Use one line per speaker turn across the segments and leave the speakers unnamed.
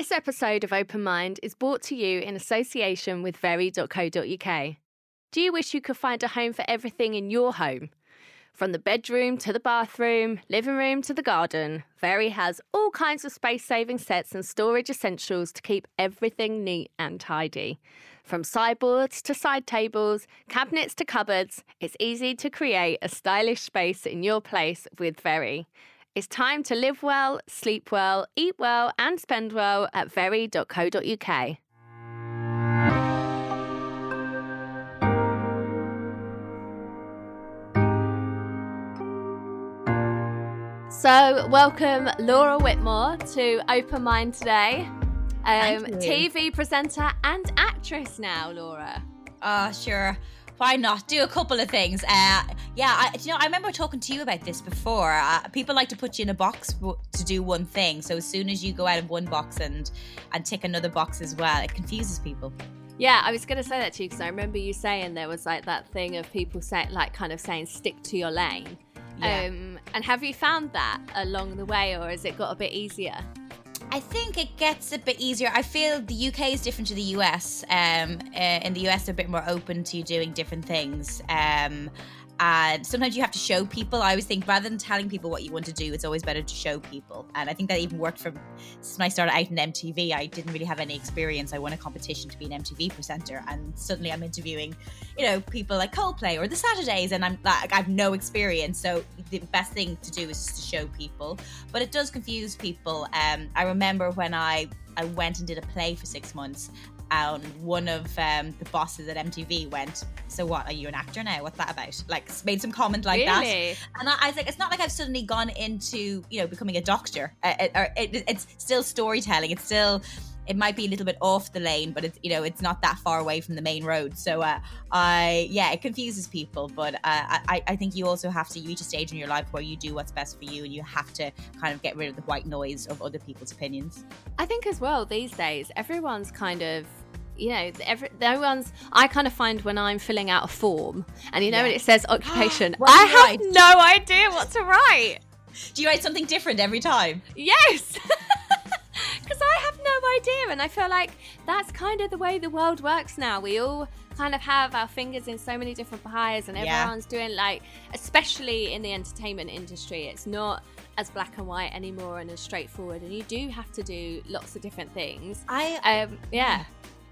This episode of Open Mind is brought to you in association with very.co.uk. Do you wish you could find a home for everything in your home? From the bedroom to the bathroom, living room to the garden, Very has all kinds of space saving sets and storage essentials to keep everything neat and tidy. From sideboards to side tables, cabinets to cupboards, it's easy to create a stylish space in your place with Very. It's time to live well, sleep well, eat well, and spend well at very.co.uk. So, welcome Laura Whitmore to Open Mind today. Um, TV presenter and actress now, Laura.
Uh, sure. Why not? Do a couple of things. Uh, yeah, I, you know, I remember talking to you about this before. Uh, people like to put you in a box to do one thing. So as soon as you go out of one box and and tick another box as well, it confuses people.
Yeah, I was going to say that to you because I remember you saying there was like that thing of people saying, like, kind of saying, stick to your lane. Yeah. Um, and have you found that along the way, or has it got a bit easier?
I think it gets a bit easier. I feel the UK is different to the US. Um, uh, in the US, they're a bit more open to doing different things. Um, and sometimes you have to show people. I always think rather than telling people what you want to do, it's always better to show people. And I think that even worked from when I started out in MTV. I didn't really have any experience. I won a competition to be an MTV presenter, and suddenly I'm interviewing, you know, people like Coldplay or the Saturdays, and I'm like, I have no experience. So the best thing to do is to show people. But it does confuse people. Um, I remember when I I went and did a play for six months and one of um, the bosses at MTV went, "So what? Are you an actor now? What's that about?" Like made some comment like
really?
that, and I, I, was like, "It's not like I've suddenly gone into you know becoming a doctor. Uh, it, it, it's still storytelling. It's still." It might be a little bit off the lane, but it's you know it's not that far away from the main road. So uh, I yeah, it confuses people. But uh, I I think you also have to reach a stage in your life where you do what's best for you, and you have to kind of get rid of the white noise of other people's opinions.
I think as well these days everyone's kind of you know, every, everyone's. I kind of find when I'm filling out a form, and you know, yeah. when it says occupation, I have no idea what to write.
Do you write something different every time?
Yes. Because I have no idea, and I feel like that's kind of the way the world works now. We all kind of have our fingers in so many different pies, and everyone's yeah. doing like, especially in the entertainment industry, it's not as black and white anymore and as straightforward, and you do have to do lots of different things.
I um,
yeah.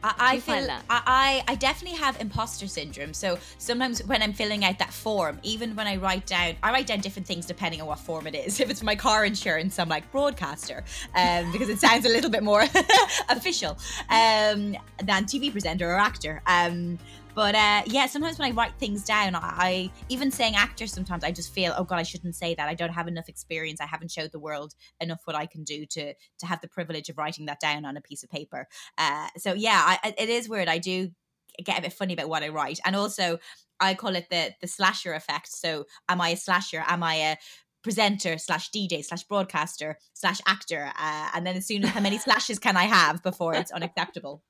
I, I feel I, I definitely have imposter syndrome. So sometimes when I'm filling out that form, even when I write down, I write down different things depending on what form it is. If it's my car insurance, I'm like broadcaster um, because it sounds a little bit more official um, than TV presenter or actor. Um, but uh, yeah, sometimes when I write things down, I, I, even saying actor, sometimes I just feel, oh god, I shouldn't say that. I don't have enough experience. I haven't showed the world enough what I can do to to have the privilege of writing that down on a piece of paper. Uh, so yeah, I, it is weird. I do get a bit funny about what I write, and also I call it the the slasher effect. So am I a slasher? Am I a presenter slash DJ slash broadcaster slash actor? Uh, and then as soon as how many slashes can I have before it's unacceptable?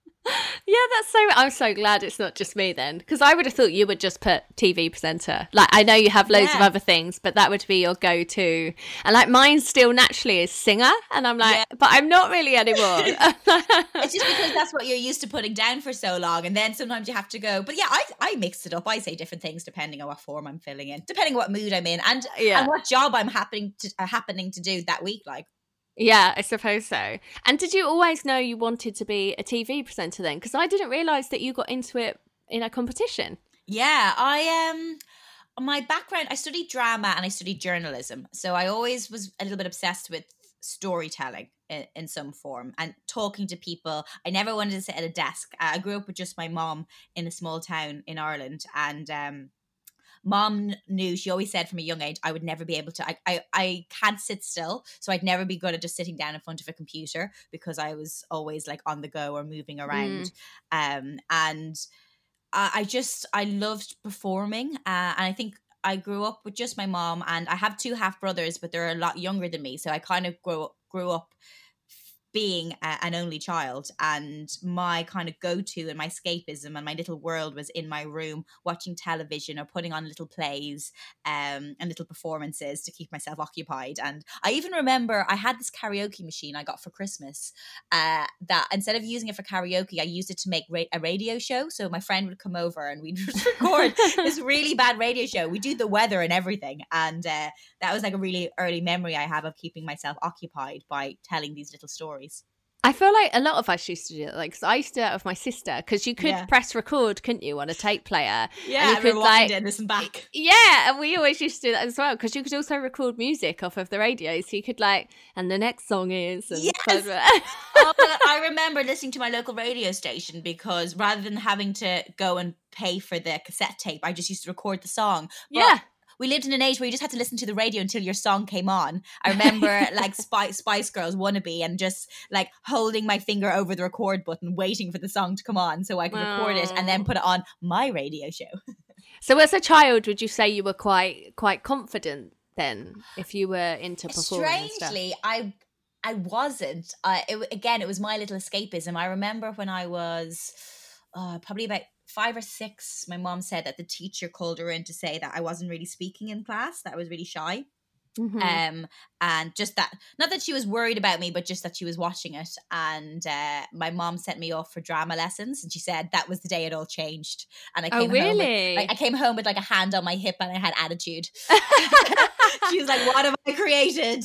Yeah, that's so. I'm so glad it's not just me then, because I would have thought you would just put TV presenter. Like I know you have loads yeah. of other things, but that would be your go-to. And like mine still naturally is singer, and I'm like, yeah. but I'm not really anymore.
it's just because that's what you're used to putting down for so long, and then sometimes you have to go. But yeah, I I mix it up. I say different things depending on what form I'm filling in, depending on what mood I'm in, and yeah. and what job I'm happening to uh, happening to do that week. Like
yeah, I suppose so. And did you always know you wanted to be a TV presenter then? Because I didn't realize that you got into it in a competition.
Yeah, I um my background I studied drama and I studied journalism. So I always was a little bit obsessed with storytelling in, in some form and talking to people. I never wanted to sit at a desk. I grew up with just my mom in a small town in Ireland and um mom knew she always said from a young age I would never be able to I, I I can't sit still so I'd never be good at just sitting down in front of a computer because I was always like on the go or moving around mm. um and I, I, just I loved performing uh, and I think I grew up with just my mom and I have two half brothers but they're a lot younger than me so I kind of grew grew up being a, an only child and my kind of go-to and my escapism and my little world was in my room watching television or putting on little plays um, and little performances to keep myself occupied. And i even remember i had this karaoke machine i got for christmas uh, that instead of using it for karaoke i used it to make ra- a radio show. So my friend would come over and we'd record this really bad radio show. We do the weather and everything and uh, that was like a really early memory i have of keeping myself occupied by telling these little stories
I feel like a lot of us used to do it. Like, cause I used to do it with my sister because you could yeah. press record, couldn't you, on a tape player?
Yeah, and you could like and listen back.
Yeah, and we always used to do that as well because you could also record music off of the radio, so you could like, and the next song is.
yes. oh, I remember listening to my local radio station because rather than having to go and pay for the cassette tape, I just used to record the song.
But yeah
we lived in an age where you just had to listen to the radio until your song came on. I remember like Spice, Spice Girls wannabe and just like holding my finger over the record button, waiting for the song to come on so I could wow. record it and then put it on my radio show.
so as a child, would you say you were quite quite confident then if you were into performing?
Strangely, I I wasn't. Uh, it, again, it was my little escapism. I remember when I was uh, probably about five or six, my mom said that the teacher called her in to say that I wasn't really speaking in class, that I was really shy. Mm-hmm. Um, and just that, not that she was worried about me, but just that she was watching it. And uh, my mom sent me off for drama lessons, and she said that was the day it all changed. And I oh, came oh, really? home, with, like, I came home with like a hand on my hip, and I had attitude. she was like, "What have I created?"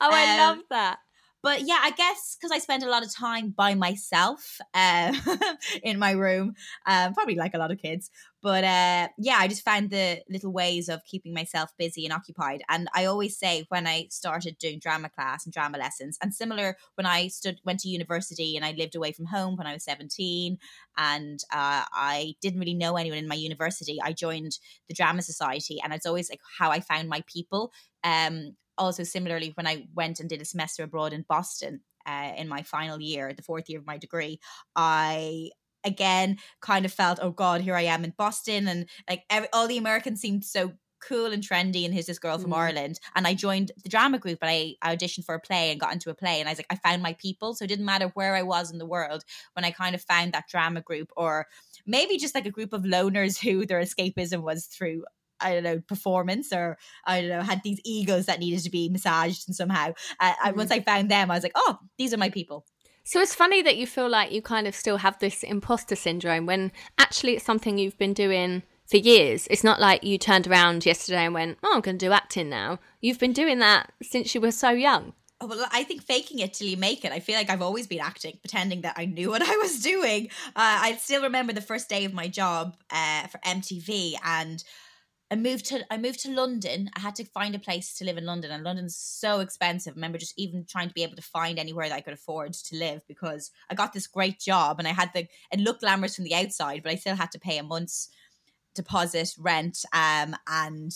Oh, I um, love that
but yeah, I guess because I spend a lot of time by myself uh, in my room, um, probably like a lot of kids. But uh, yeah, I just found the little ways of keeping myself busy and occupied. And I always say when I started doing drama class and drama lessons, and similar when I stood went to university and I lived away from home when I was seventeen, and uh, I didn't really know anyone in my university. I joined the drama society, and it's always like how I found my people. Um, also similarly when I went and did a semester abroad in Boston uh, in my final year, the fourth year of my degree, I again kind of felt, oh God, here I am in Boston, and like every, all the Americans seemed so cool and trendy and here's this girl from mm. Ireland and I joined the drama group and I, I auditioned for a play and got into a play and I was like I found my people so it didn't matter where I was in the world when I kind of found that drama group or maybe just like a group of loners who their escapism was through I don't know, performance or I don't know, had these egos that needed to be massaged and somehow. Uh, mm-hmm. And once I found them, I was like, oh, these are my people.
So it's funny that you feel like you kind of still have this imposter syndrome when actually it's something you've been doing for years. It's not like you turned around yesterday and went, oh, I'm going to do acting now. You've been doing that since you were so young.
Oh, well, I think faking it till you make it. I feel like I've always been acting, pretending that I knew what I was doing. Uh, I still remember the first day of my job uh, for MTV, and I moved to I moved to London. I had to find a place to live in London, and London's so expensive. I remember just even trying to be able to find anywhere that I could afford to live because I got this great job and I had the it looked glamorous from the outside, but I still had to pay a month's deposit, rent, um, and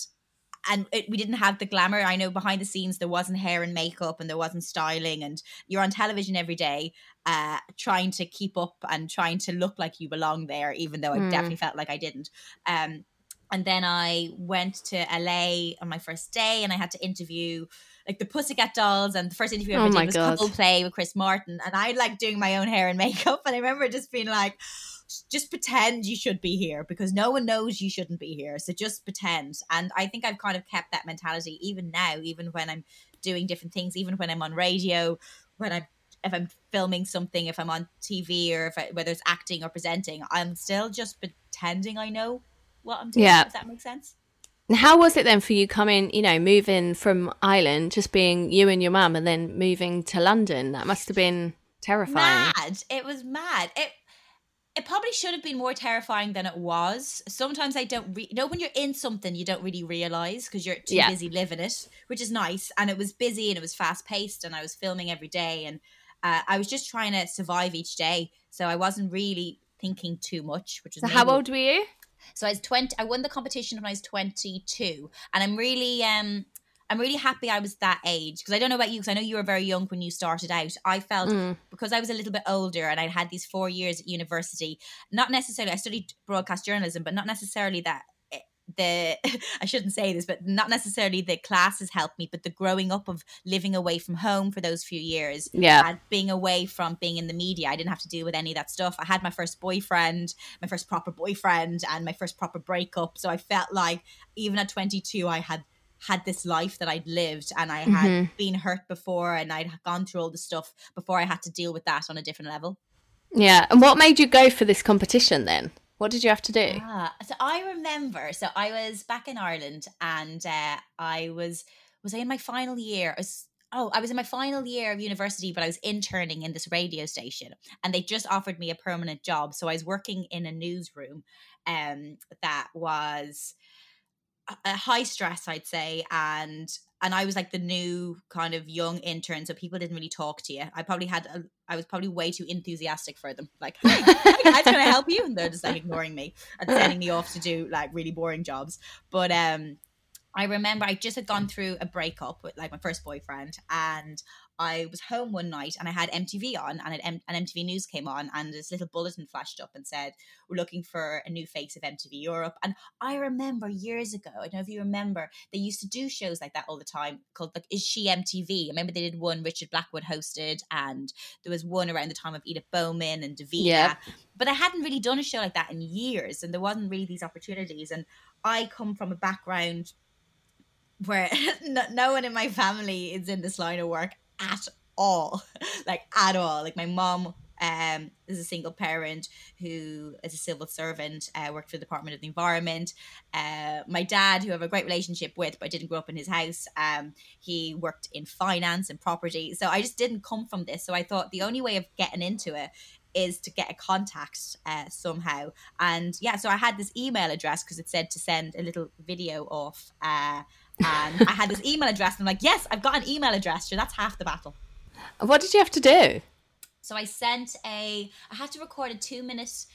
and it, we didn't have the glamour. I know behind the scenes there wasn't hair and makeup and there wasn't styling, and you're on television every day, uh, trying to keep up and trying to look like you belong there, even though I mm. definitely felt like I didn't. Um, and then I went to LA on my first day and I had to interview like the Pussycat Dolls and the first interview I ever oh did was God. Coldplay with Chris Martin and I like doing my own hair and makeup and I remember just being like just pretend you should be here because no one knows you shouldn't be here so just pretend and I think I've kind of kept that mentality even now even when I'm doing different things even when I'm on radio when I'm if I'm filming something if I'm on TV or if I, whether it's acting or presenting I'm still just pretending I know what I'm doing. Yeah. Does that make sense?
And how was it then for you coming, you know, moving from Ireland, just being you and your mum, and then moving to London? That must have been terrifying.
Mad. It was mad. It it probably should have been more terrifying than it was. Sometimes I don't, re- you know, when you're in something, you don't really realize because you're too yeah. busy living it, which is nice. And it was busy and it was fast paced, and I was filming every day, and uh, I was just trying to survive each day. So I wasn't really thinking too much. Which is
so how old were you?
So I was 20 I won the competition when I was 22 and I'm really um I'm really happy I was that age because I don't know about you because I know you were very young when you started out. I felt mm. because I was a little bit older and I'd had these 4 years at university, not necessarily I studied broadcast journalism but not necessarily that the I shouldn't say this, but not necessarily the classes helped me, but the growing up of living away from home for those few years.
Yeah.
and being away from being in the media. I didn't have to deal with any of that stuff. I had my first boyfriend, my first proper boyfriend, and my first proper breakup. So I felt like even at 22, I had had this life that I'd lived and I had mm-hmm. been hurt before and I'd gone through all the stuff before I had to deal with that on a different level.
Yeah. And what made you go for this competition then? What did you have to do?
Ah, so I remember. So I was back in Ireland, and uh, I was was I in my final year? I was, oh, I was in my final year of university, but I was interning in this radio station, and they just offered me a permanent job. So I was working in a newsroom, um, that was a high stress, I'd say, and and I was like the new kind of young intern, so people didn't really talk to you. I probably had, a, I was probably way too enthusiastic for them. Like, hey, I'm going to help you, and they're just like ignoring me and sending me off to do like really boring jobs. But um, I remember I just had gone through a breakup with like my first boyfriend, and I was home one night and I had MTV on, and an MTV News came on, and this little bulletin flashed up and said, "We're looking for a new face of MTV Europe." And I remember years ago, I don't know if you remember, they used to do shows like that all the time called like "Is She MTV?" I remember they did one Richard Blackwood hosted, and there was one around the time of Edith Bowman and Davina. Yeah. But I hadn't really done a show like that in years, and there wasn't really these opportunities. And I come from a background where no, one in my family is in this line of work at all like at all like my mom um, is a single parent who is a civil servant, uh, worked for the Department of the Environment. Uh, my dad, who I have a great relationship with, but I didn't grow up in his house, um, he worked in finance and property. So I just didn't come from this. So I thought the only way of getting into it is to get a contact uh, somehow. And yeah, so I had this email address because it said to send a little video off. Uh, and I had this email address, and I'm like, yes, I've got an email address. So that's half the battle.
What did you have to do?
So I sent a, I had to record a two minute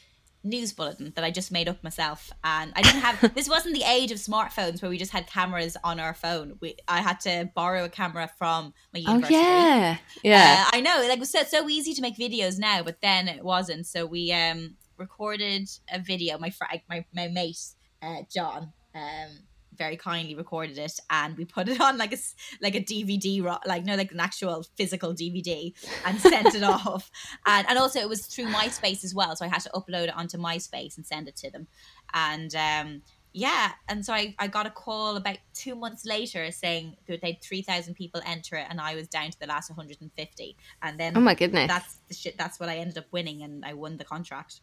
news bulletin that I just made up myself. And I didn't have, this wasn't the age of smartphones where we just had cameras on our phone. We, I had to borrow a camera from my oh, university.
Oh, yeah. Yeah.
Uh, I know. Like, it was so, so easy to make videos now, but then it wasn't. So we um recorded a video. My, fr- my, my mate, uh, John, um, very kindly recorded it and we put it on like a like a DVD like no like an actual physical DVD and sent it off. And and also it was through MySpace as well so I had to upload it onto MySpace and send it to them. And um yeah and so I, I got a call about two months later saying that they had 3000 people enter it and i was down to the last 150 and then
oh my goodness.
that's the shit that's what i ended up winning and i won the contract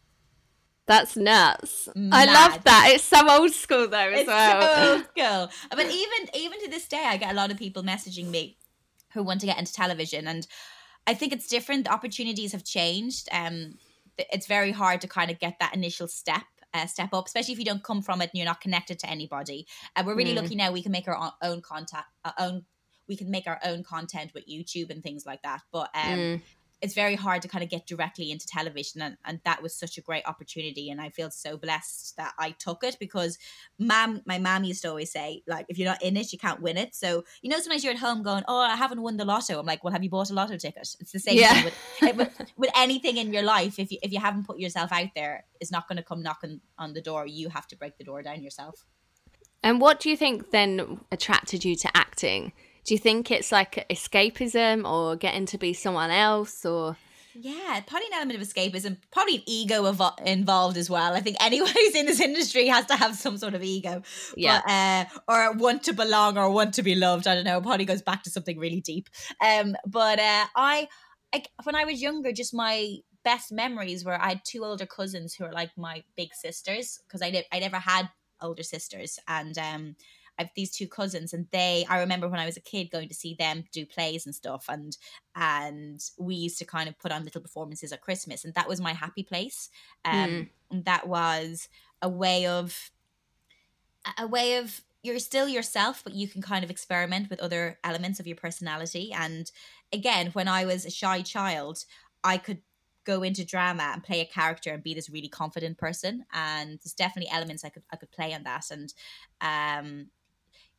that's nuts. Mad. I love that. It's so old school though as
it's
well.
So old school. But even even to this day I get a lot of people messaging me who want to get into television and I think it's different. The opportunities have changed. Um it's very hard to kind of get that initial step uh, step up, especially if you don't come from it and you're not connected to anybody. And uh, we're really mm. lucky now we can make our own contact, our own we can make our own content with YouTube and things like that. But um, mm it's very hard to kind of get directly into television and, and that was such a great opportunity and i feel so blessed that i took it because mom my mom used to always say like if you're not in it you can't win it. So you know sometimes you're at home going oh i haven't won the lotto. I'm like well have you bought a lotto ticket? It's the same yeah. thing with, with, with anything in your life if you if you haven't put yourself out there it's not going to come knocking on the door. You have to break the door down yourself.
And what do you think then attracted you to acting do you think it's like escapism or getting to be someone else or
yeah, probably an element of escapism, probably an ego evo- involved as well. I think anyone who's in this industry has to have some sort of ego,
yeah,
but, uh, or want to belong or want to be loved. I don't know. Probably goes back to something really deep. Um, but uh, I, I, when I was younger, just my best memories were I had two older cousins who are like my big sisters because I did I never had older sisters, and um, I have these two cousins, and they I remember when I was a kid going to see them do plays and stuff, and and we used to kind of put on little performances at Christmas, and that was my happy place. Um, mm. and that was a way of a way of you're still yourself, but you can kind of experiment with other elements of your personality. And again, when I was a shy child, I could go into drama and play a character and be this really confident person and there's definitely elements i could i could play on that and um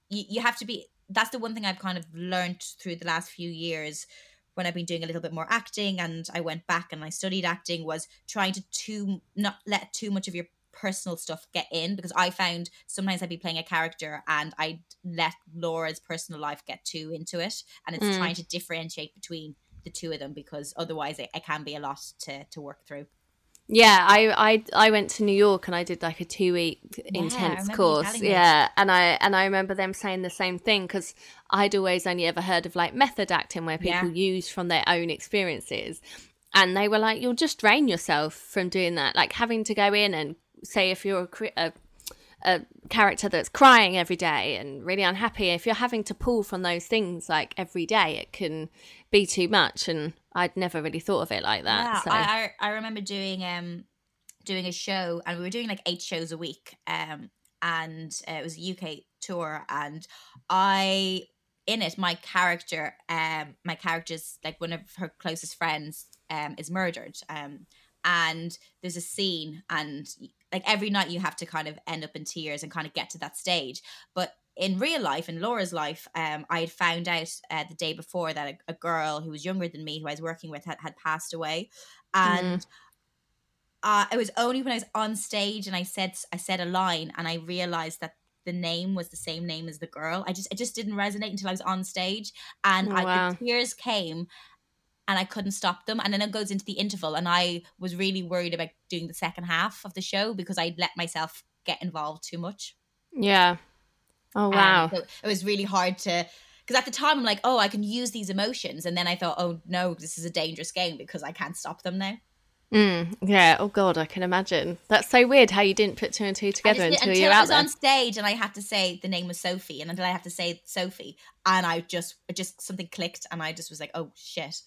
you, you have to be that's the one thing I've kind of learned through the last few years when I've been doing a little bit more acting and I went back and I studied acting was trying to too not let too much of your personal stuff get in because I found sometimes I'd be playing a character and I'd let Laura's personal life get too into it. And it's mm. trying to differentiate between the two of them because otherwise it, it can be a lot to, to work through.
Yeah, I, I I went to New York and I did like a two week yeah, intense course. Yeah, and I and I remember them saying the same thing because I'd always only ever heard of like method acting where people yeah. use from their own experiences, and they were like, you'll just drain yourself from doing that, like having to go in and say if you're a, a a character that's crying every day and really unhappy if you're having to pull from those things like every day it can be too much and i'd never really thought of it like that
yeah, so. I, I remember doing um doing a show and we were doing like eight shows a week um and uh, it was a uk tour and i in it my character um my character's like one of her closest friends um is murdered um and there's a scene and like every night you have to kind of end up in tears and kind of get to that stage but in real life in laura's life um, i had found out uh, the day before that a, a, girl who was younger than me who i was working with had, had passed away and mm. uh, it was only when i was on stage and i said i said a line and i realized that the name was the same name as the girl i just it just didn't resonate until i was on stage and oh, I, the tears came and I couldn't stop them. And then it goes into the interval, and I was really worried about doing the second half of the show because I'd let myself get involved too much.
Yeah. Oh wow.
So it was really hard to because at the time I'm like, oh, I can use these emotions, and then I thought, oh no, this is a dangerous game because I can't stop them now.
Mm, yeah. Oh God, I can imagine. That's so weird how you didn't put two and two together until, until you were out I was there.
on stage and I had to say the name was Sophie, and until I have to say Sophie, and I just just something clicked, and I just was like, oh shit.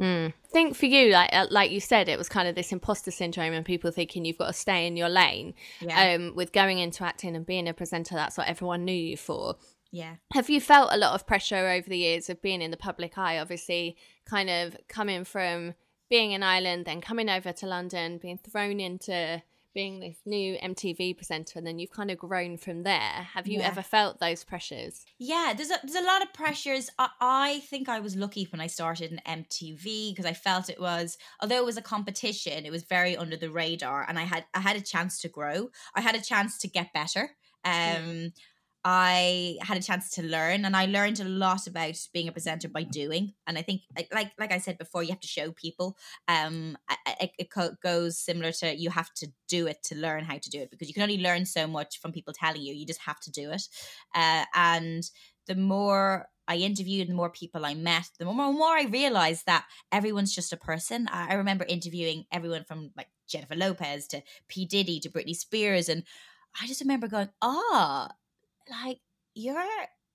Mm. I think for you, like uh, like you said, it was kind of this imposter syndrome and people thinking you've got to stay in your lane. Yeah. Um, with going into acting and being a presenter, that's what everyone knew you for.
Yeah.
Have you felt a lot of pressure over the years of being in the public eye? Obviously, kind of coming from being in Ireland, then coming over to London, being thrown into being this new MTV presenter and then you've kind of grown from there. Have you yeah. ever felt those pressures?
Yeah, there's a, there's a lot of pressures. I, I think I was lucky when I started in MTV because I felt it was although it was a competition, it was very under the radar and I had I had a chance to grow. I had a chance to get better. Um I had a chance to learn and I learned a lot about being a presenter by doing and I think like like I said before you have to show people um it, it goes similar to you have to do it to learn how to do it because you can only learn so much from people telling you you just have to do it uh, and the more I interviewed, the more people I met, the more, more I realized that everyone's just a person. I remember interviewing everyone from like Jennifer Lopez to P. Diddy to Britney Spears. And I just remember going, ah, like you're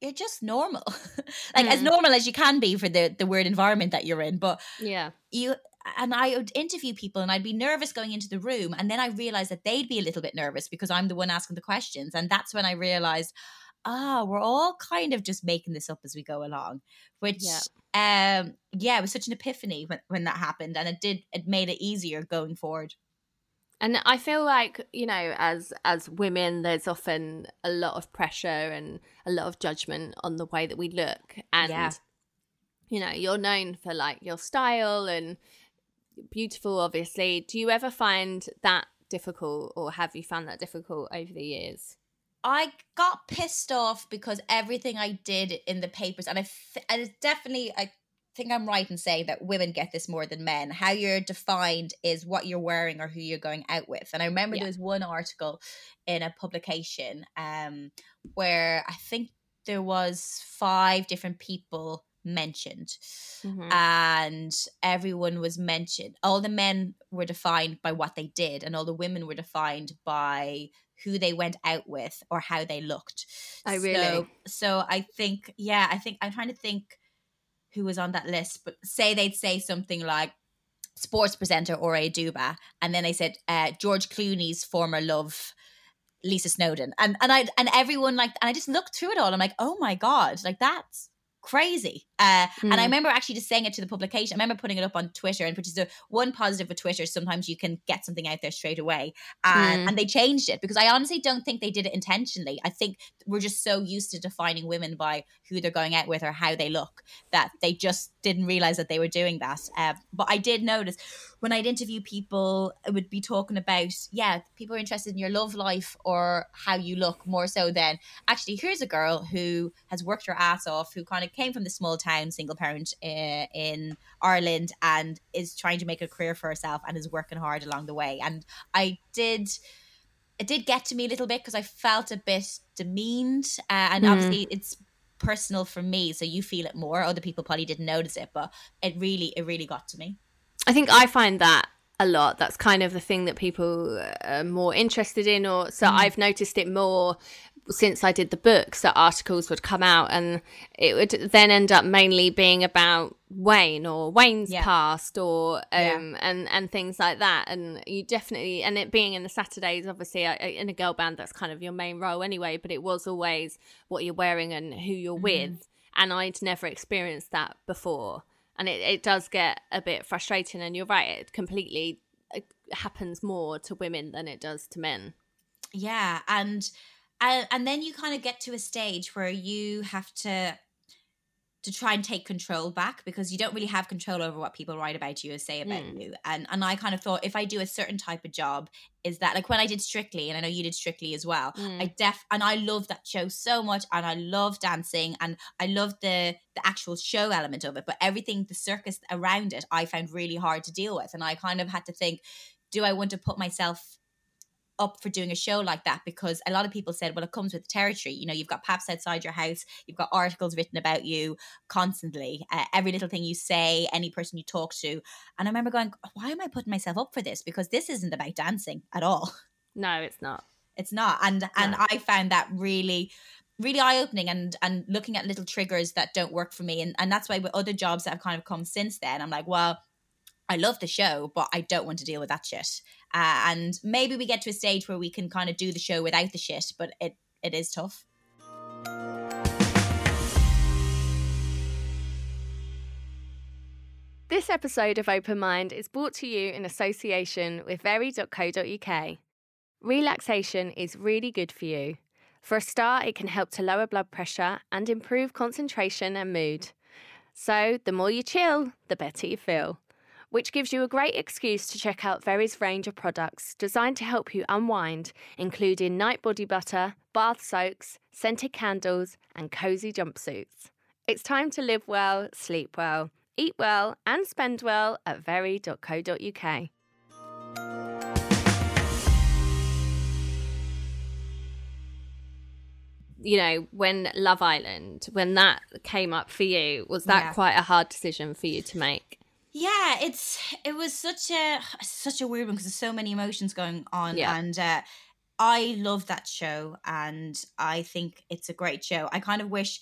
you're just normal like mm. as normal as you can be for the the weird environment that you're in but
yeah
you and I would interview people and I'd be nervous going into the room and then I realized that they'd be a little bit nervous because I'm the one asking the questions and that's when I realized ah we're all kind of just making this up as we go along which yeah. um yeah it was such an epiphany when, when that happened and it did it made it easier going forward
and i feel like you know as as women there's often a lot of pressure and a lot of judgment on the way that we look. And yeah. you know you're known for like your style and beautiful obviously. Do you ever find that difficult or have you found that difficult over the years?
I got pissed off because everything I did in the papers, and I, th- I definitely, I think I'm right in saying that women get this more than men. How you're defined is what you're wearing or who you're going out with. And I remember yeah. there was one article in a publication um, where I think there was five different people mentioned mm-hmm. and everyone was mentioned all the men were defined by what they did and all the women were defined by who they went out with or how they looked
i really
so, so i think yeah i think i'm trying to think who was on that list, but say they'd say something like sports presenter Ore Oduba, and then they said uh, George Clooney's former love, Lisa Snowdon and and I and everyone like, and I just looked through it all. I'm like, oh my god, like that's crazy. Uh, mm. And I hmm. remember actually just saying it to the publication. I remember putting it up on Twitter, and which is the one positive with Twitter. Sometimes you can get something out there straight away, and, mm. and they changed it because I honestly don't think they did it intentionally. I think we're just so used to defining women by who they're going out with or how they look that they just didn't realize that they were doing that. Uh, but I did notice when I'd interview people, I would be talking about, yeah, people are interested in your love life or how you look more so than actually, here's a girl who has worked her ass off, who kind of came from the small town, single parent uh, in Ireland, and is trying to make a career for herself and is working hard along the way. And I did it did get to me a little bit because I felt a bit demeaned, uh, and mm. obviously it's personal for me, so you feel it more. Other people probably didn't notice it, but it really, it really got to me.
I think I find that a lot. That's kind of the thing that people are more interested in, or so mm. I've noticed it more since I did the books that articles would come out and it would then end up mainly being about Wayne or Wayne's yeah. past or um yeah. and and things like that and you definitely and it being in the Saturdays obviously in a girl band that's kind of your main role anyway but it was always what you're wearing and who you're mm-hmm. with and I'd never experienced that before and it, it does get a bit frustrating and you're right it completely it happens more to women than it does to men
yeah and and, and then you kind of get to a stage where you have to to try and take control back because you don't really have control over what people write about you or say about mm. you. And and I kind of thought if I do a certain type of job, is that like when I did Strictly, and I know you did Strictly as well. Mm. I def and I love that show so much, and I love dancing, and I love the the actual show element of it. But everything, the circus around it, I found really hard to deal with, and I kind of had to think, do I want to put myself up for doing a show like that because a lot of people said, well, it comes with the territory. You know, you've got paps outside your house, you've got articles written about you constantly, uh, every little thing you say, any person you talk to. And I remember going, why am I putting myself up for this? Because this isn't about dancing at all.
No, it's not.
It's not. And no. and I found that really really eye opening and and looking at little triggers that don't work for me. And and that's why with other jobs that have kind of come since then, I'm like, well, I love the show, but I don't want to deal with that shit. Uh, and maybe we get to a stage where we can kind of do the show without the shit, but it it is tough.
This episode of Open Mind is brought to you in association with very.co.uk. Relaxation is really good for you. For a start, it can help to lower blood pressure and improve concentration and mood. So, the more you chill, the better you feel which gives you a great excuse to check out Very's range of products designed to help you unwind, including night body butter, bath soaks, scented candles, and cozy jumpsuits. It's time to live well, sleep well, eat well, and spend well at very.co.uk. you know, when Love Island, when that came up for you, was that yeah. quite a hard decision for you to make?
Yeah it's it was such a such a weird one because there's so many emotions going on yeah. and uh i love that show and i think it's a great show i kind of wish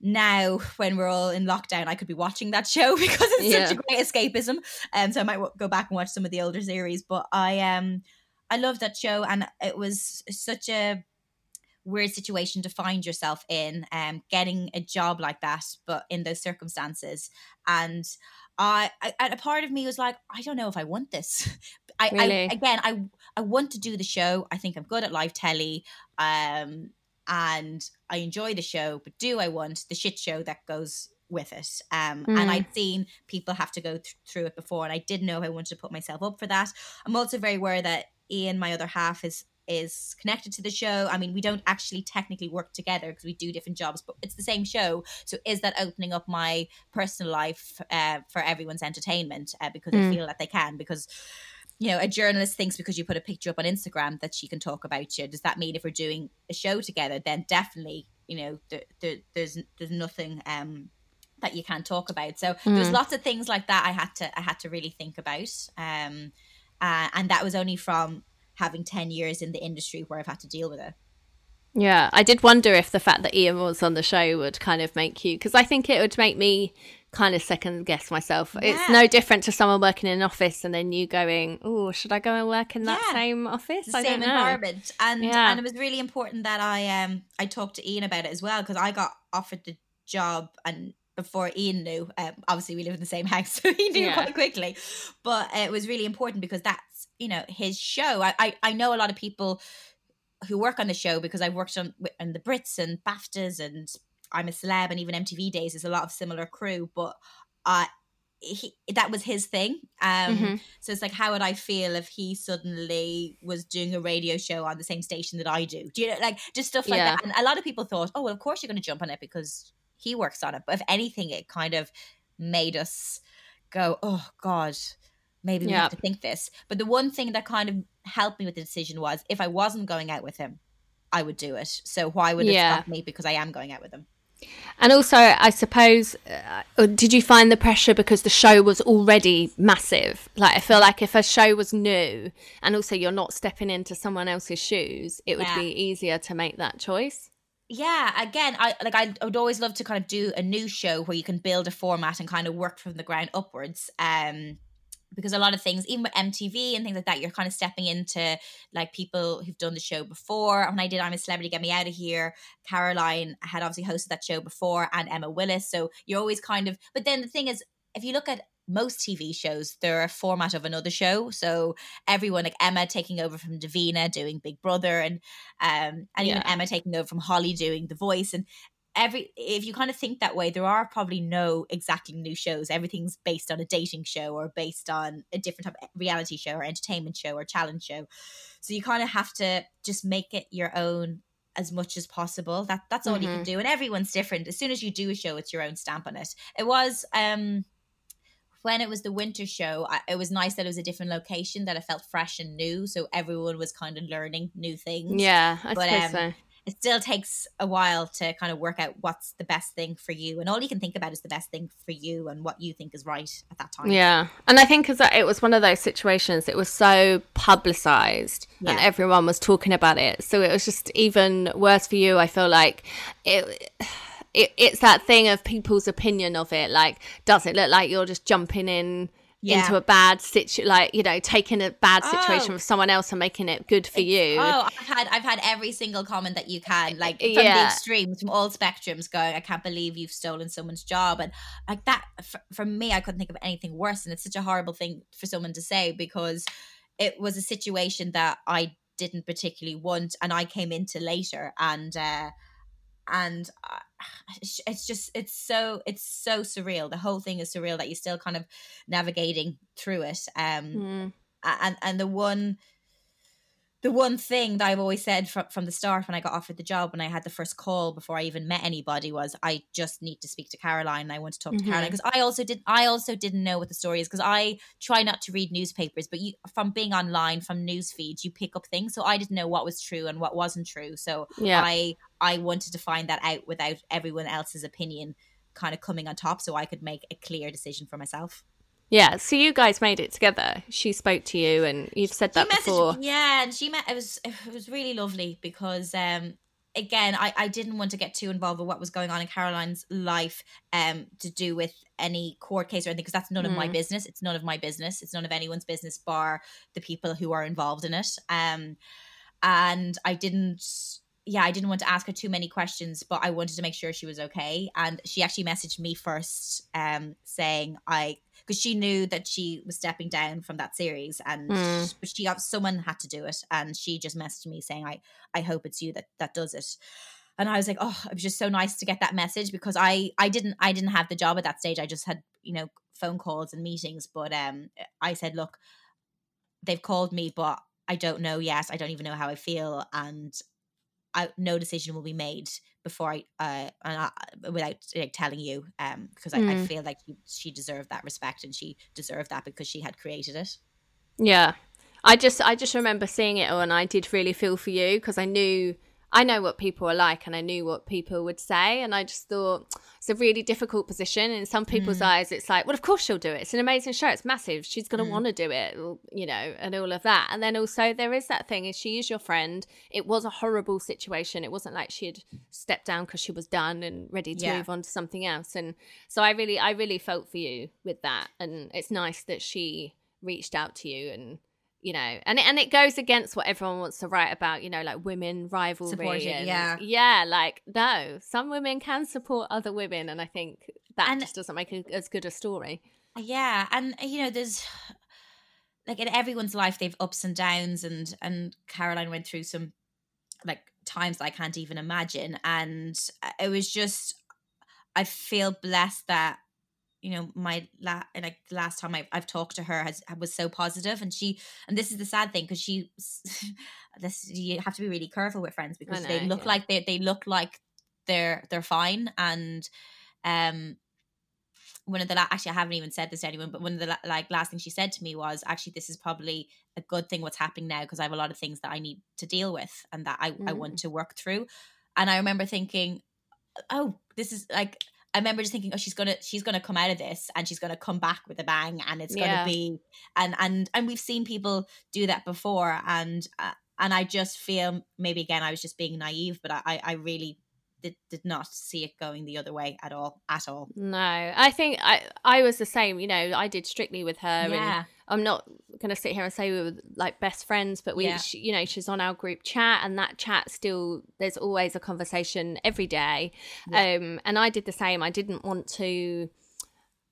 now when we're all in lockdown i could be watching that show because it's yeah. such a great escapism and um, so i might w- go back and watch some of the older series but i um i love that show and it was such a weird situation to find yourself in um getting a job like that but in those circumstances and I, I and a part of me was like, I don't know if I want this. I, really? I again, I I want to do the show. I think I'm good at live telly, um, and I enjoy the show. But do I want the shit show that goes with it? Um, mm. and I'd seen people have to go th- through it before, and I didn't know if I wanted to put myself up for that. I'm also very aware that Iain, my other half, is is connected to the show. I mean, we don't actually technically work together because we do different jobs, but it's the same show. So is that opening up my personal life uh, for everyone's entertainment uh, because mm. I feel that they can? Because you know, a journalist thinks because you put a picture up on Instagram that she can talk about you. Does that mean if we're doing a show together, then definitely, you know, there, there, there's there's nothing um, that you can't talk about. So mm. there's lots of things like that I had to I had to really think about. Um, uh, and that was only from having 10 years in the industry where I've had to deal with it.
Yeah, I did wonder if the fact that Iain was on the show would kind of make you, because I think it would make me kind of second guess myself. Yeah. It's no different to someone working in an office and then you going, "Oh, should I go and work in that yeah. same office?"
The I same environment, and yeah. and it was really important that I um I talked to Iain about it as well because I got offered the job and before Iain knew. Um, obviously, we live in the same house, so he knew yeah. quite quickly. But uh, it was really important because that's you know his show. I, I, I know a lot of people who work on the show because I've worked on on the Brits and BAFTAs and I'm a celeb and even MTV days is a lot of similar crew, but uh he that was his thing. Um mm-hmm. so it's like how would I feel if he suddenly was doing a radio show on the same station that I do? Do you know like just stuff like yeah. that? And a lot of people thought, Oh well of course you're gonna jump on it because he works on it. But if anything, it kind of made us go, Oh God, maybe we have to think this. But the one thing that kind of helped me with the decision was if I wasn't going out with him, I would do it. So why would it yeah. stop me because I am going out with him?
And also, I suppose, uh, did you find the pressure because the show was already massive? Like, I feel like if a show was new and also you're not stepping into someone else's shoes, it would yeah. be easier to make that choice.
Yeah, again, I like I, would always love to kind of do a new show where you can build a format and kind of work from the ground upwards. Um, because a lot of things, even with MTV and things like that, you're kind of stepping into like people who've done the show before. When I did I'm a Celebrity, Get Me Out of Here, Caroline had obviously hosted that show before and Emma Willis. So you're always kind of, but then the thing is, if you look at most TV shows, they're a format of another show. So everyone like Emma taking over from Davina doing Big Brother and um and yeah. even Emma taking over from Holly doing The Voice and every if you kind of think that way there are probably no exactly new shows everything's based on a dating show or based on a different type of reality show or entertainment show or challenge show so you kind of have to just make it your own as much as possible that that's all mm-hmm. you can mm-hmm. do and everyone's different as soon as you do a show it's your own stamp on it it was um when it was the winter show, I, it was nice that it was a different location that I felt fresh and new. So everyone was kind of learning new things.
Yeah, I but, um, so
it still takes a while to kind of work out what's the best thing for you and all you can think about is the best thing for you and what you think is right at that time
yeah and i think because it was one of those situations it was so publicized yeah. and everyone was talking about it so it was just even worse for you i feel like it it, it's that thing of people's opinion of it like does it look like you're just jumping in yeah. into a bad situation, like you know, taking a bad situation oh. with someone else and making it good for you.
Oh, I've had I've had every single comment that you can, like from yeah. the extremes, from all spectrums, going, "I can't believe you've stolen someone's job," and like that. For, for me, I couldn't think of anything worse, and it's such a horrible thing for someone to say because it was a situation that I didn't particularly want, and I came into later, and. uh and it's just it's so it's so surreal the whole thing is surreal that you're still kind of navigating through it um mm. and and the one the one thing that I've always said from, from the start when I got offered the job, when I had the first call before I even met anybody, was I just need to speak to Caroline. And I want to talk mm-hmm. to Caroline because I also did. I also didn't know what the story is because I try not to read newspapers, but you from being online from news feeds, you pick up things. So I didn't know what was true and what wasn't true. So yeah. I I wanted to find that out without everyone else's opinion kind of coming on top, so I could make a clear decision for myself.
Yeah, so you guys made it together. She spoke to you, and you've said that before.
Yeah, and she met. It was it was really lovely because um, again, I, I didn't want to get too involved with what was going on in Caroline's life um, to do with any court case or anything, because that's none mm. of my mm. business. It's none of my business. It's none of anyone's business, bar the people who are involved in it. Um, and I didn't yeah, I didn't want to ask her too many questions, but I wanted to make sure she was okay. And she actually messaged me first, um, saying I because she knew that she was stepping down from that series, and mm. she got someone had to do it, and she just messaged me saying, "I I hope it's you that that does it." And I was like, "Oh, it was just so nice to get that message because I I didn't I didn't have the job at that stage. I just had you know phone calls and meetings, but um, I said, look, they've called me, but I don't know yet. I don't even know how I feel, and I, no decision will be made before I, uh, I, without like telling you, um, because I, mm. I feel like she, she deserved that respect and she deserved that because she had created it.
Yeah, I just, I just remember seeing it and I did really feel for you because I knew I know what people are like and I knew what people would say. And I just thought it's a really difficult position. In some people's mm. eyes, it's like, well, of course she'll do it. It's an amazing show. It's massive. She's going to mm. want to do it, you know, and all of that. And then also, there is that thing is she is your friend. It was a horrible situation. It wasn't like she had stepped down because she was done and ready to yeah. move on to something else. And so I really, I really felt for you with that. And it's nice that she reached out to you and you know and and it goes against what everyone wants to write about you know like women rivalry and,
yeah.
yeah like no some women can support other women and i think that and, just doesn't make a, as good a story.
Yeah and you know there's like in everyone's life they've ups and downs and and caroline went through some like times i can't even imagine and uh, it was just i feel blessed that you know my la- like last time I, have talked to her has was so positive and she and this is the sad thing because she this you have to be really careful with friends because know, they look yeah. like they they look like they're they're fine and um one of the la- actually I haven't even said this to anyone but one of the la- like last thing she said to me was actually this is probably a good thing what's happening now because I have a lot of things that I need to deal with and that I, mm. I want mm. to work through and I remember thinking oh this is like I remember just thinking, oh, she's gonna she's gonna come out of this and she's gonna come back with a bang, and it's gonna yeah. be and and and we've seen people do that before, and uh, and I just feel maybe again I was just being naive, but I I really did, did not see it going the other way at all at all
no i think i i was the same you know i did strictly with her yeah. and i'm not gonna sit here and say we were like best friends but we yeah. she, you know she's on our group chat and that chat still there's always a conversation every day yeah. um and i did the same i didn't want to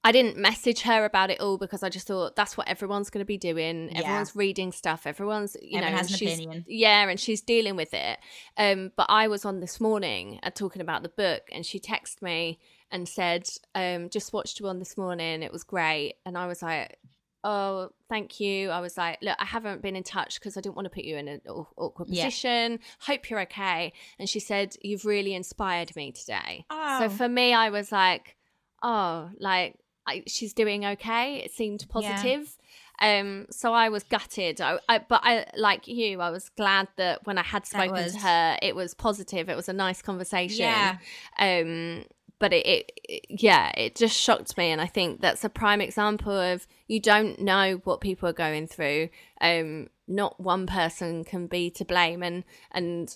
I didn't message her about it all because I just thought that's what everyone's going to be doing. Yeah. Everyone's reading stuff. Everyone's, you
Everyone
know,
has an
she's,
opinion.
Yeah, and she's dealing with it. Um, but I was on this morning uh, talking about the book, and she texted me and said, um, "Just watched one this morning. It was great." And I was like, "Oh, thank you." I was like, "Look, I haven't been in touch because I didn't want to put you in an awkward position. Yeah. Hope you're okay." And she said, "You've really inspired me today." Oh. So for me, I was like, "Oh, like." I, she's doing okay. It seemed positive. Yeah. Um, so I was gutted. I, I, but I, like you, I was glad that when I had spoken was... to her, it was positive. It was a nice conversation.
Yeah.
Um, but it, it, it, yeah, it just shocked me, and I think that's a prime example of you don't know what people are going through. Um, not one person can be to blame, and and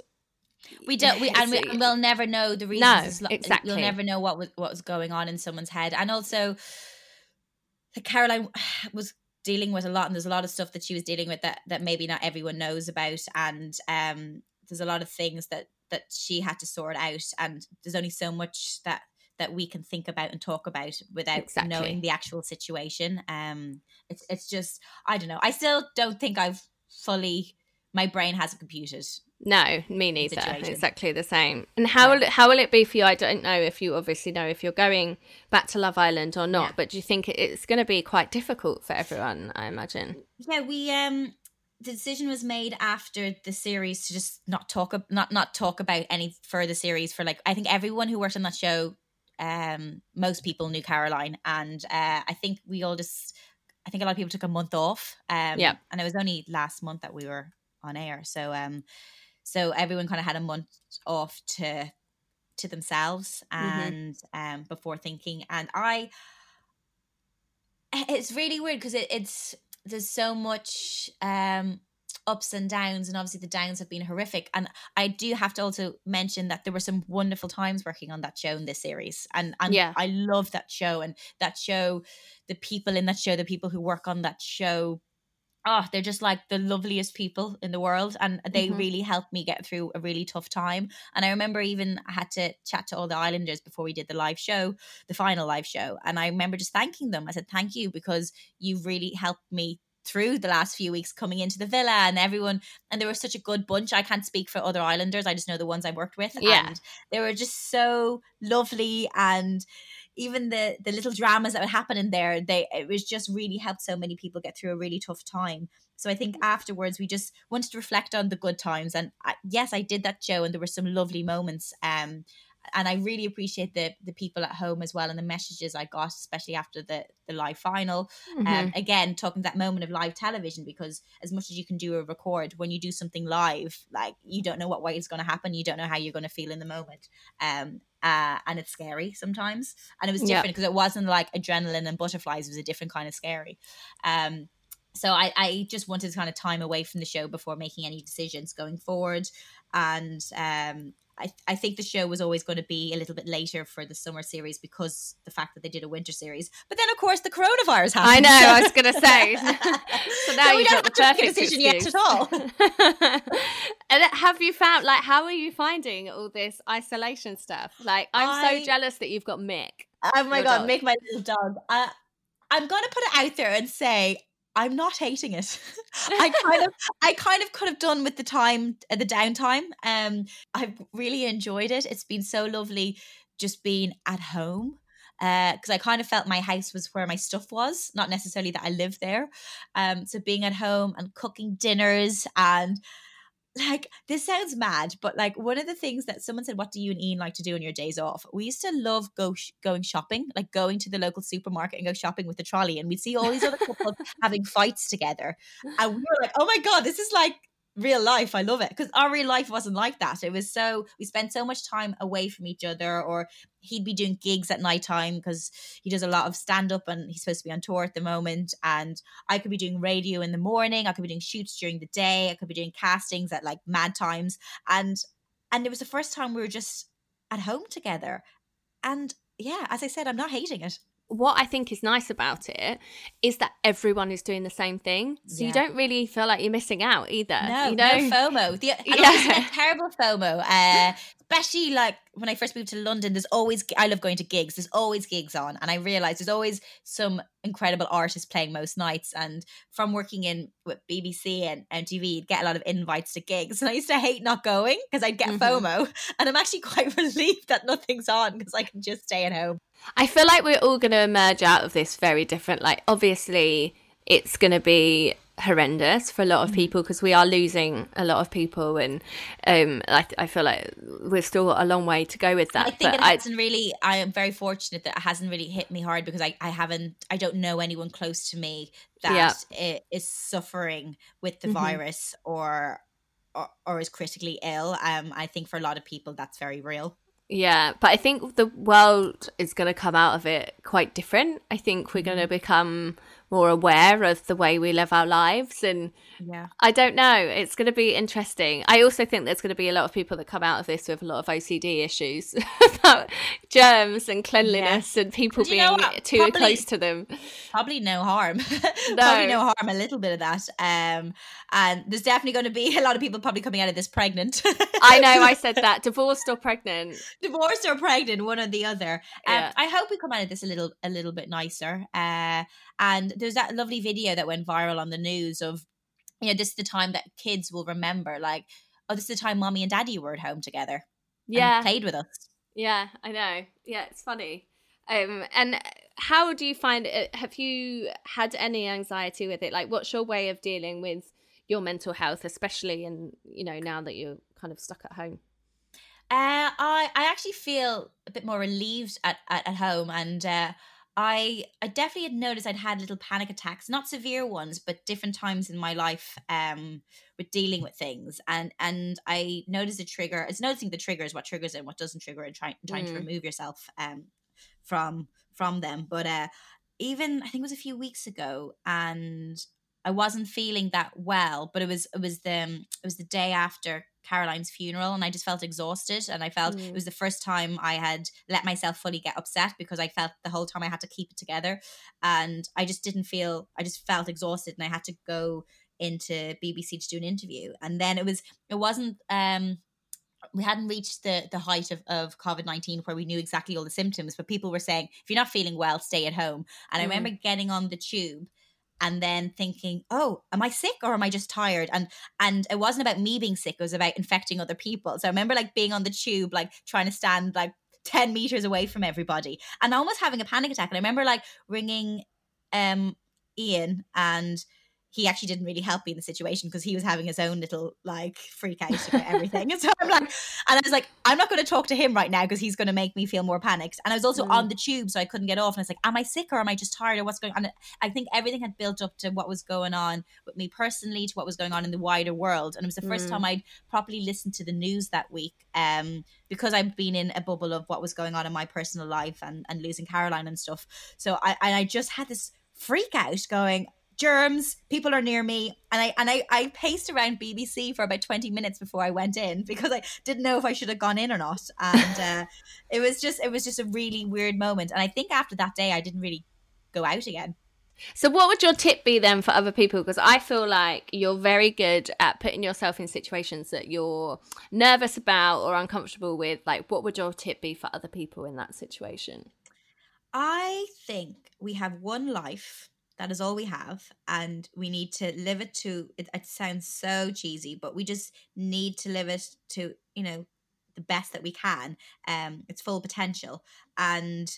we don't we and, we, we'll never know the reasons
no, exactly
you'll never know what was what was going on in someone's head. And also caroline was dealing with a lot and there's a lot of stuff that she was dealing with that that maybe not everyone knows about. And um there's a lot of things that that she had to sort out. And there's only so much that that we can think about and talk about without exactly. knowing the actual situation. Um it's it's just i don't know. I still don't think i've fully my brain hasn't computed
no, me neither. Situation. Exactly the same. And how yeah. will it, how will it be for you? I don't know if you obviously know if you're going back to Love Island or not, yeah. but do you think it's going to be quite difficult for everyone? I imagine.
Yeah, we um the decision was made after the series to just not talk not not talk about any further series for like I think everyone who worked on that show um most people knew Caroline and uh I think we all just I think a lot of people took a month off um
yeah
and it was only last month that we were on air so um so everyone kind of had a month off to to themselves mm-hmm. and mm-hmm. um before thinking and i it's really weird because it, it's there's so much um ups and downs and obviously the downs have been horrific and i do have to also mention that there were some wonderful times working on that show in this series and and
yeah.
i love that show and that show the people in that show the people who work on that show oh, they're just like the loveliest people in the world. And they mm-hmm. really helped me get through a really tough time. And I remember even I had to chat to all the Islanders before we did the live show, the final live show. And I remember just thanking them. I said, thank you because you've really helped me through the last few weeks coming into the villa and everyone and they were such a good bunch i can't speak for other islanders i just know the ones i worked with
yeah
and they were just so lovely and even the the little dramas that would happen in there they it was just really helped so many people get through a really tough time so i think mm. afterwards we just wanted to reflect on the good times and I, yes i did that show and there were some lovely moments um and I really appreciate the the people at home as well and the messages I got, especially after the the live final. Um, mm-hmm. Um, again, talking that moment of live television because as much as you can do a record, when you do something live, like you don't know what way it's going to happen, you don't know how you're going to feel in the moment. Um, uh, and it's scary sometimes, and it was different because yeah. it wasn't like adrenaline and butterflies; it was a different kind of scary. Um, so I, I just wanted to kind of time away from the show before making any decisions going forward and um I, I think the show was always going to be a little bit later for the summer series because the fact that they did a winter series. But then, of course, the coronavirus happened.
I know. I was going to say. so now so you've got the perfect decision excuse.
yet at all.
and have you found like how are you finding all this isolation stuff? Like, I'm I, so jealous that you've got Mick.
Oh my god, dog. Mick, my little dog. Uh, I'm going to put it out there and say I'm not hating it. I kind of I kind of could have done with the time uh, the downtime. Um I've really enjoyed it. It's been so lovely just being at home because uh, I kind of felt my house was where my stuff was, not necessarily that I lived there. Um, so being at home and cooking dinners and like this sounds mad, but like one of the things that someone said, "What do you and Iain like to do on your days off?" We used to love go sh- going shopping, like going to the local supermarket and go shopping with the trolley, and we'd see all these other couples having fights together, and we were like, "Oh my god, this is like real life. I love it because our real life wasn't like that. It was so we spent so much time away from each other, or he'd be doing gigs at night time because he does a lot of stand up and he's supposed to be on tour at the moment. And I could be doing radio in the morning. I could be doing shoots during the day. I could be doing castings at like mad times. And and it was the first time we were just at home together. And yeah, as I said, I'm not hating it
what I think is nice about it is that everyone is doing the same thing. So yeah. you don't really feel like you're missing out either.
No,
you know?
no FOMO. The, yeah. terrible FOMO. Uh, especially like when I first moved to London, there's always I love going to gigs. There's always gigs on, and I realized there's always some incredible artists playing most nights. And from working in with BBC and MTV, you'd get a lot of invites to gigs, and I used to hate not going because I'd get mm-hmm. FOMO. And I'm actually quite relieved that nothing's on because I can just stay at home.
I feel like we're all going to emerge out of this very different. Like, obviously, it's going to be horrendous for a lot of mm. people because we are losing a lot of people and um I, I feel like we've still got a long way to go with that
I think but it hasn't really I am very fortunate that it hasn't really hit me hard because I, I haven't I don't know anyone close to me that yeah. is suffering with the mm-hmm. virus or, or or is critically ill um I think for a lot of people that's very real
yeah, but I think the world is going to come out of it quite different. I think we're going to mm-hmm. become more aware of the way we live our lives and
yeah.
I don't know it's going to be interesting. I also think there's going to be a lot of people that come out of this with a lot of ocd issues about germs and cleanliness yeah. and people being too probably, close to them.
Probably no harm. No. probably no. harm a little bit of that um and there's definitely going to be a lot of people probably coming out of this pregnant.
I know i said that divorced or pregnant.
Divorced or pregnant one or the other. Um, yeah. i hope we come out of this a little a little bit nicer uh and there's that lovely video that went viral on the news of, you know, this is the time that kids will remember, like, oh, this is the time mommy and daddy were at home together.
Yeah.
played with us.
Yeah, I know. Yeah, it's funny. Um, and how do you find it? Have you had any anxiety with it? Like, what's your way of dealing with your mental health, especially in you know now that you're kind of stuck at home?
Uh, I I actually feel a bit more relieved at at, at home, and uh, I I definitely had noticed I'd had little panic attacks, not severe ones, but different times in my life um with dealing with things. And and I noticed a trigger. It's noticing the triggers, what triggers and what doesn't trigger, and trying trying mm. to remove yourself um from from them. But uh even I think it was a few weeks ago, and I wasn't feeling that well, but it was it was the it was the day after Caroline's funeral and I just felt exhausted and I felt mm. it was the first time I had let myself fully get upset because I felt the whole time I had to keep it together and I just didn't feel I just felt exhausted and I had to go into BBC to do an interview and then it was it wasn't um we hadn't reached the the height of, of covid-19 where we knew exactly all the symptoms but people were saying if you're not feeling well stay at home and mm. i remember getting on the tube and then thinking oh am i sick or am i just tired? And and it wasn't about me being sick it was about infecting other people. So i remember like being on the tube like trying to stand like 10 meters away from everybody and almost having a panic attack. And i remember like ringing um Iain and he actually didn't really help me in the situation because he was having his own little like freak out about everything. and so I'm like, and I was like, I'm not going to talk to him right now because he's going to make me feel more panicked. And I was also mm. on the tube, so I couldn't get off. And I was like, am I sick or am I just tired or what's going on? And I think everything had built up to what was going on with me personally, to what was going on in the wider world. And it was the first mm. time I'd properly listened to the news that week um, because I'd been in a bubble of what was going on in my personal life and, and losing Caroline and stuff. So I, and I just had this freak out going, germs, people are near me, and I and I, I paced around BBC for about twenty minutes before I went in because I didn't know if I should have gone in or not, and uh, it was just it was just a really weird moment. And I think after that day, I didn't really go out again.
So, what would your tip be then for other people? Because I feel like you're very good at putting yourself in situations that you're nervous about or uncomfortable with. Like, what would your tip be for other people in that situation?
I think we have one life. That is all we have. And we need to live it to, it, it sounds so cheesy, but we just need to live it to, you know, the best that we can, um, its full potential. And,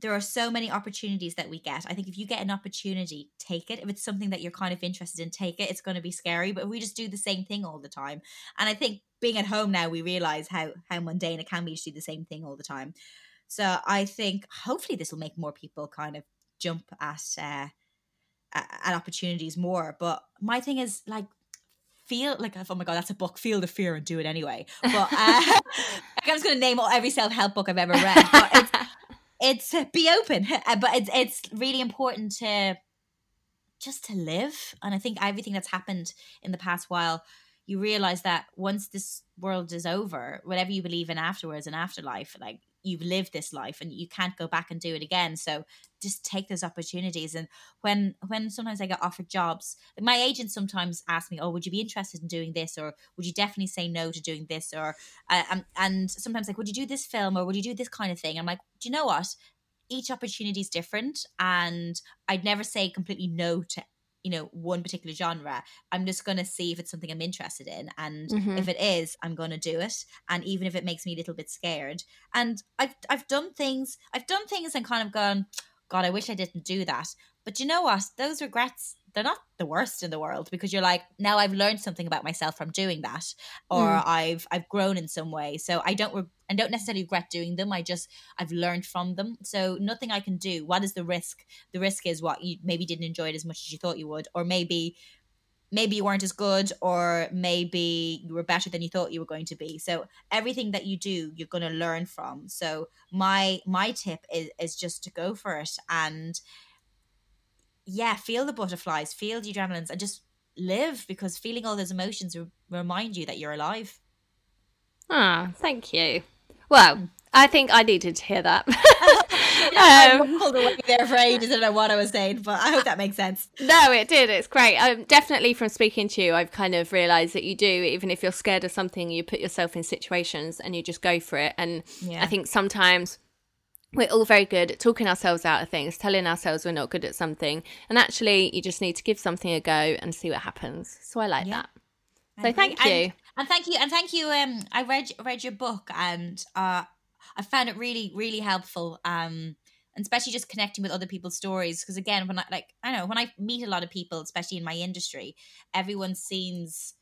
there are so many opportunities that we get. I think if you get an opportunity, take it. If it's something that you're kind of interested in, take it. It's going to be scary, but we just do the same thing all the time. And I think being at home now, we realize how how mundane it can be to do the same thing all the time. So I think hopefully this will make more people kind of jump at uh, at opportunities more. But my thing is like feel like oh my god that's a book. Feel the fear and do it anyway. But uh, i'm just going to name all, every self-help book i've ever read but it's it's uh, be open. Uh, but it's it's really important to just to live. And i think everything that's happened in the past while you realize that once this world is over whatever you believe in afterwards and afterlife like you've lived this life and you can't go back and do it again. So just take those opportunities. And when when sometimes i get offered jobs my agent sometimes ask me oh would you be interested in doing this? Or would you definitely say no to doing this? Or uh, um, and sometimes like would you do this film? Or would you do this kind of thing? I'm like do you know what? Each opportunity is different and i'd never say completely no to you know one particular genre i'm just going to see if it's something i'm interested in and mm-hmm. if it is i'm going to do it and even if it makes me a little bit scared. And i've i've done things i've done things and kind of gone god i wish i didn't do that. But you know what? Those regrets they're not the worst in the world because you're like now I've learned something about myself from doing that or mm. I've I've grown in some way. So I don't re- I don't necessarily regret doing them. I just I've learned from them. So nothing I can do. What is the risk? The risk is what you maybe didn't enjoy it as much as you thought you would or maybe maybe you weren't as good or maybe you were better than you thought you were going to be. So everything that you do you're going to learn from. So my my tip is is just to go for it and yeah, feel the butterflies, feel the adrenalines, and just live because feeling all those emotions re- remind you that you're alive.
Ah, thank you. Well, hmm. I think I needed to hear that.
um, pulled away there for ages. I don't know what I was saying, but I hope that makes sense.
No, it did. It's great. Um, definitely from speaking to you, I've kind of realised that you do, even if you're scared of something, you put yourself in situations and you just go for it. And yeah. I think sometimes we're all very good at talking ourselves out of things, telling ourselves we're not good at something. And actually, you just need to give something a go and see what happens. So I like yeah. that. So thank you.
And, and, thank you. And thank you. Um, I read read your book and uh, I found it really, really helpful. Um, and especially just connecting with other people's stories. Because again, when I like, I know when I meet a lot of people, especially in my industry, everyone seems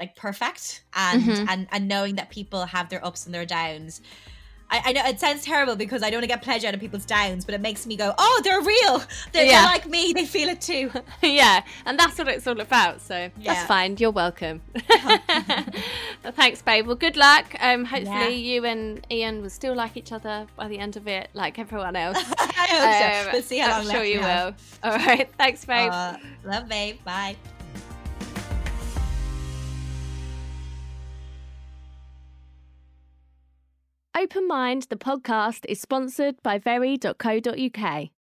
like perfect, and mm-hmm. and and knowing that people have their ups and their downs I, I, know it sounds terrible because I don't want to get pleasure out of people's downs, but it makes me go, oh, they're real. They're, yeah. they're like me. They feel it too.
yeah, and that's what it's all about. So yeah. that's fine. You're welcome. well, thanks, babe. Well, good luck. Um, hopefully yeah. you and Iain will still like each other by the end of it, like everyone else.
I hope um, so. Let's see how
I'm long sure you will. All right. Thanks, babe.
Uh, love, babe. Bye.
Open Mind, the podcast, is sponsored by very.co.uk.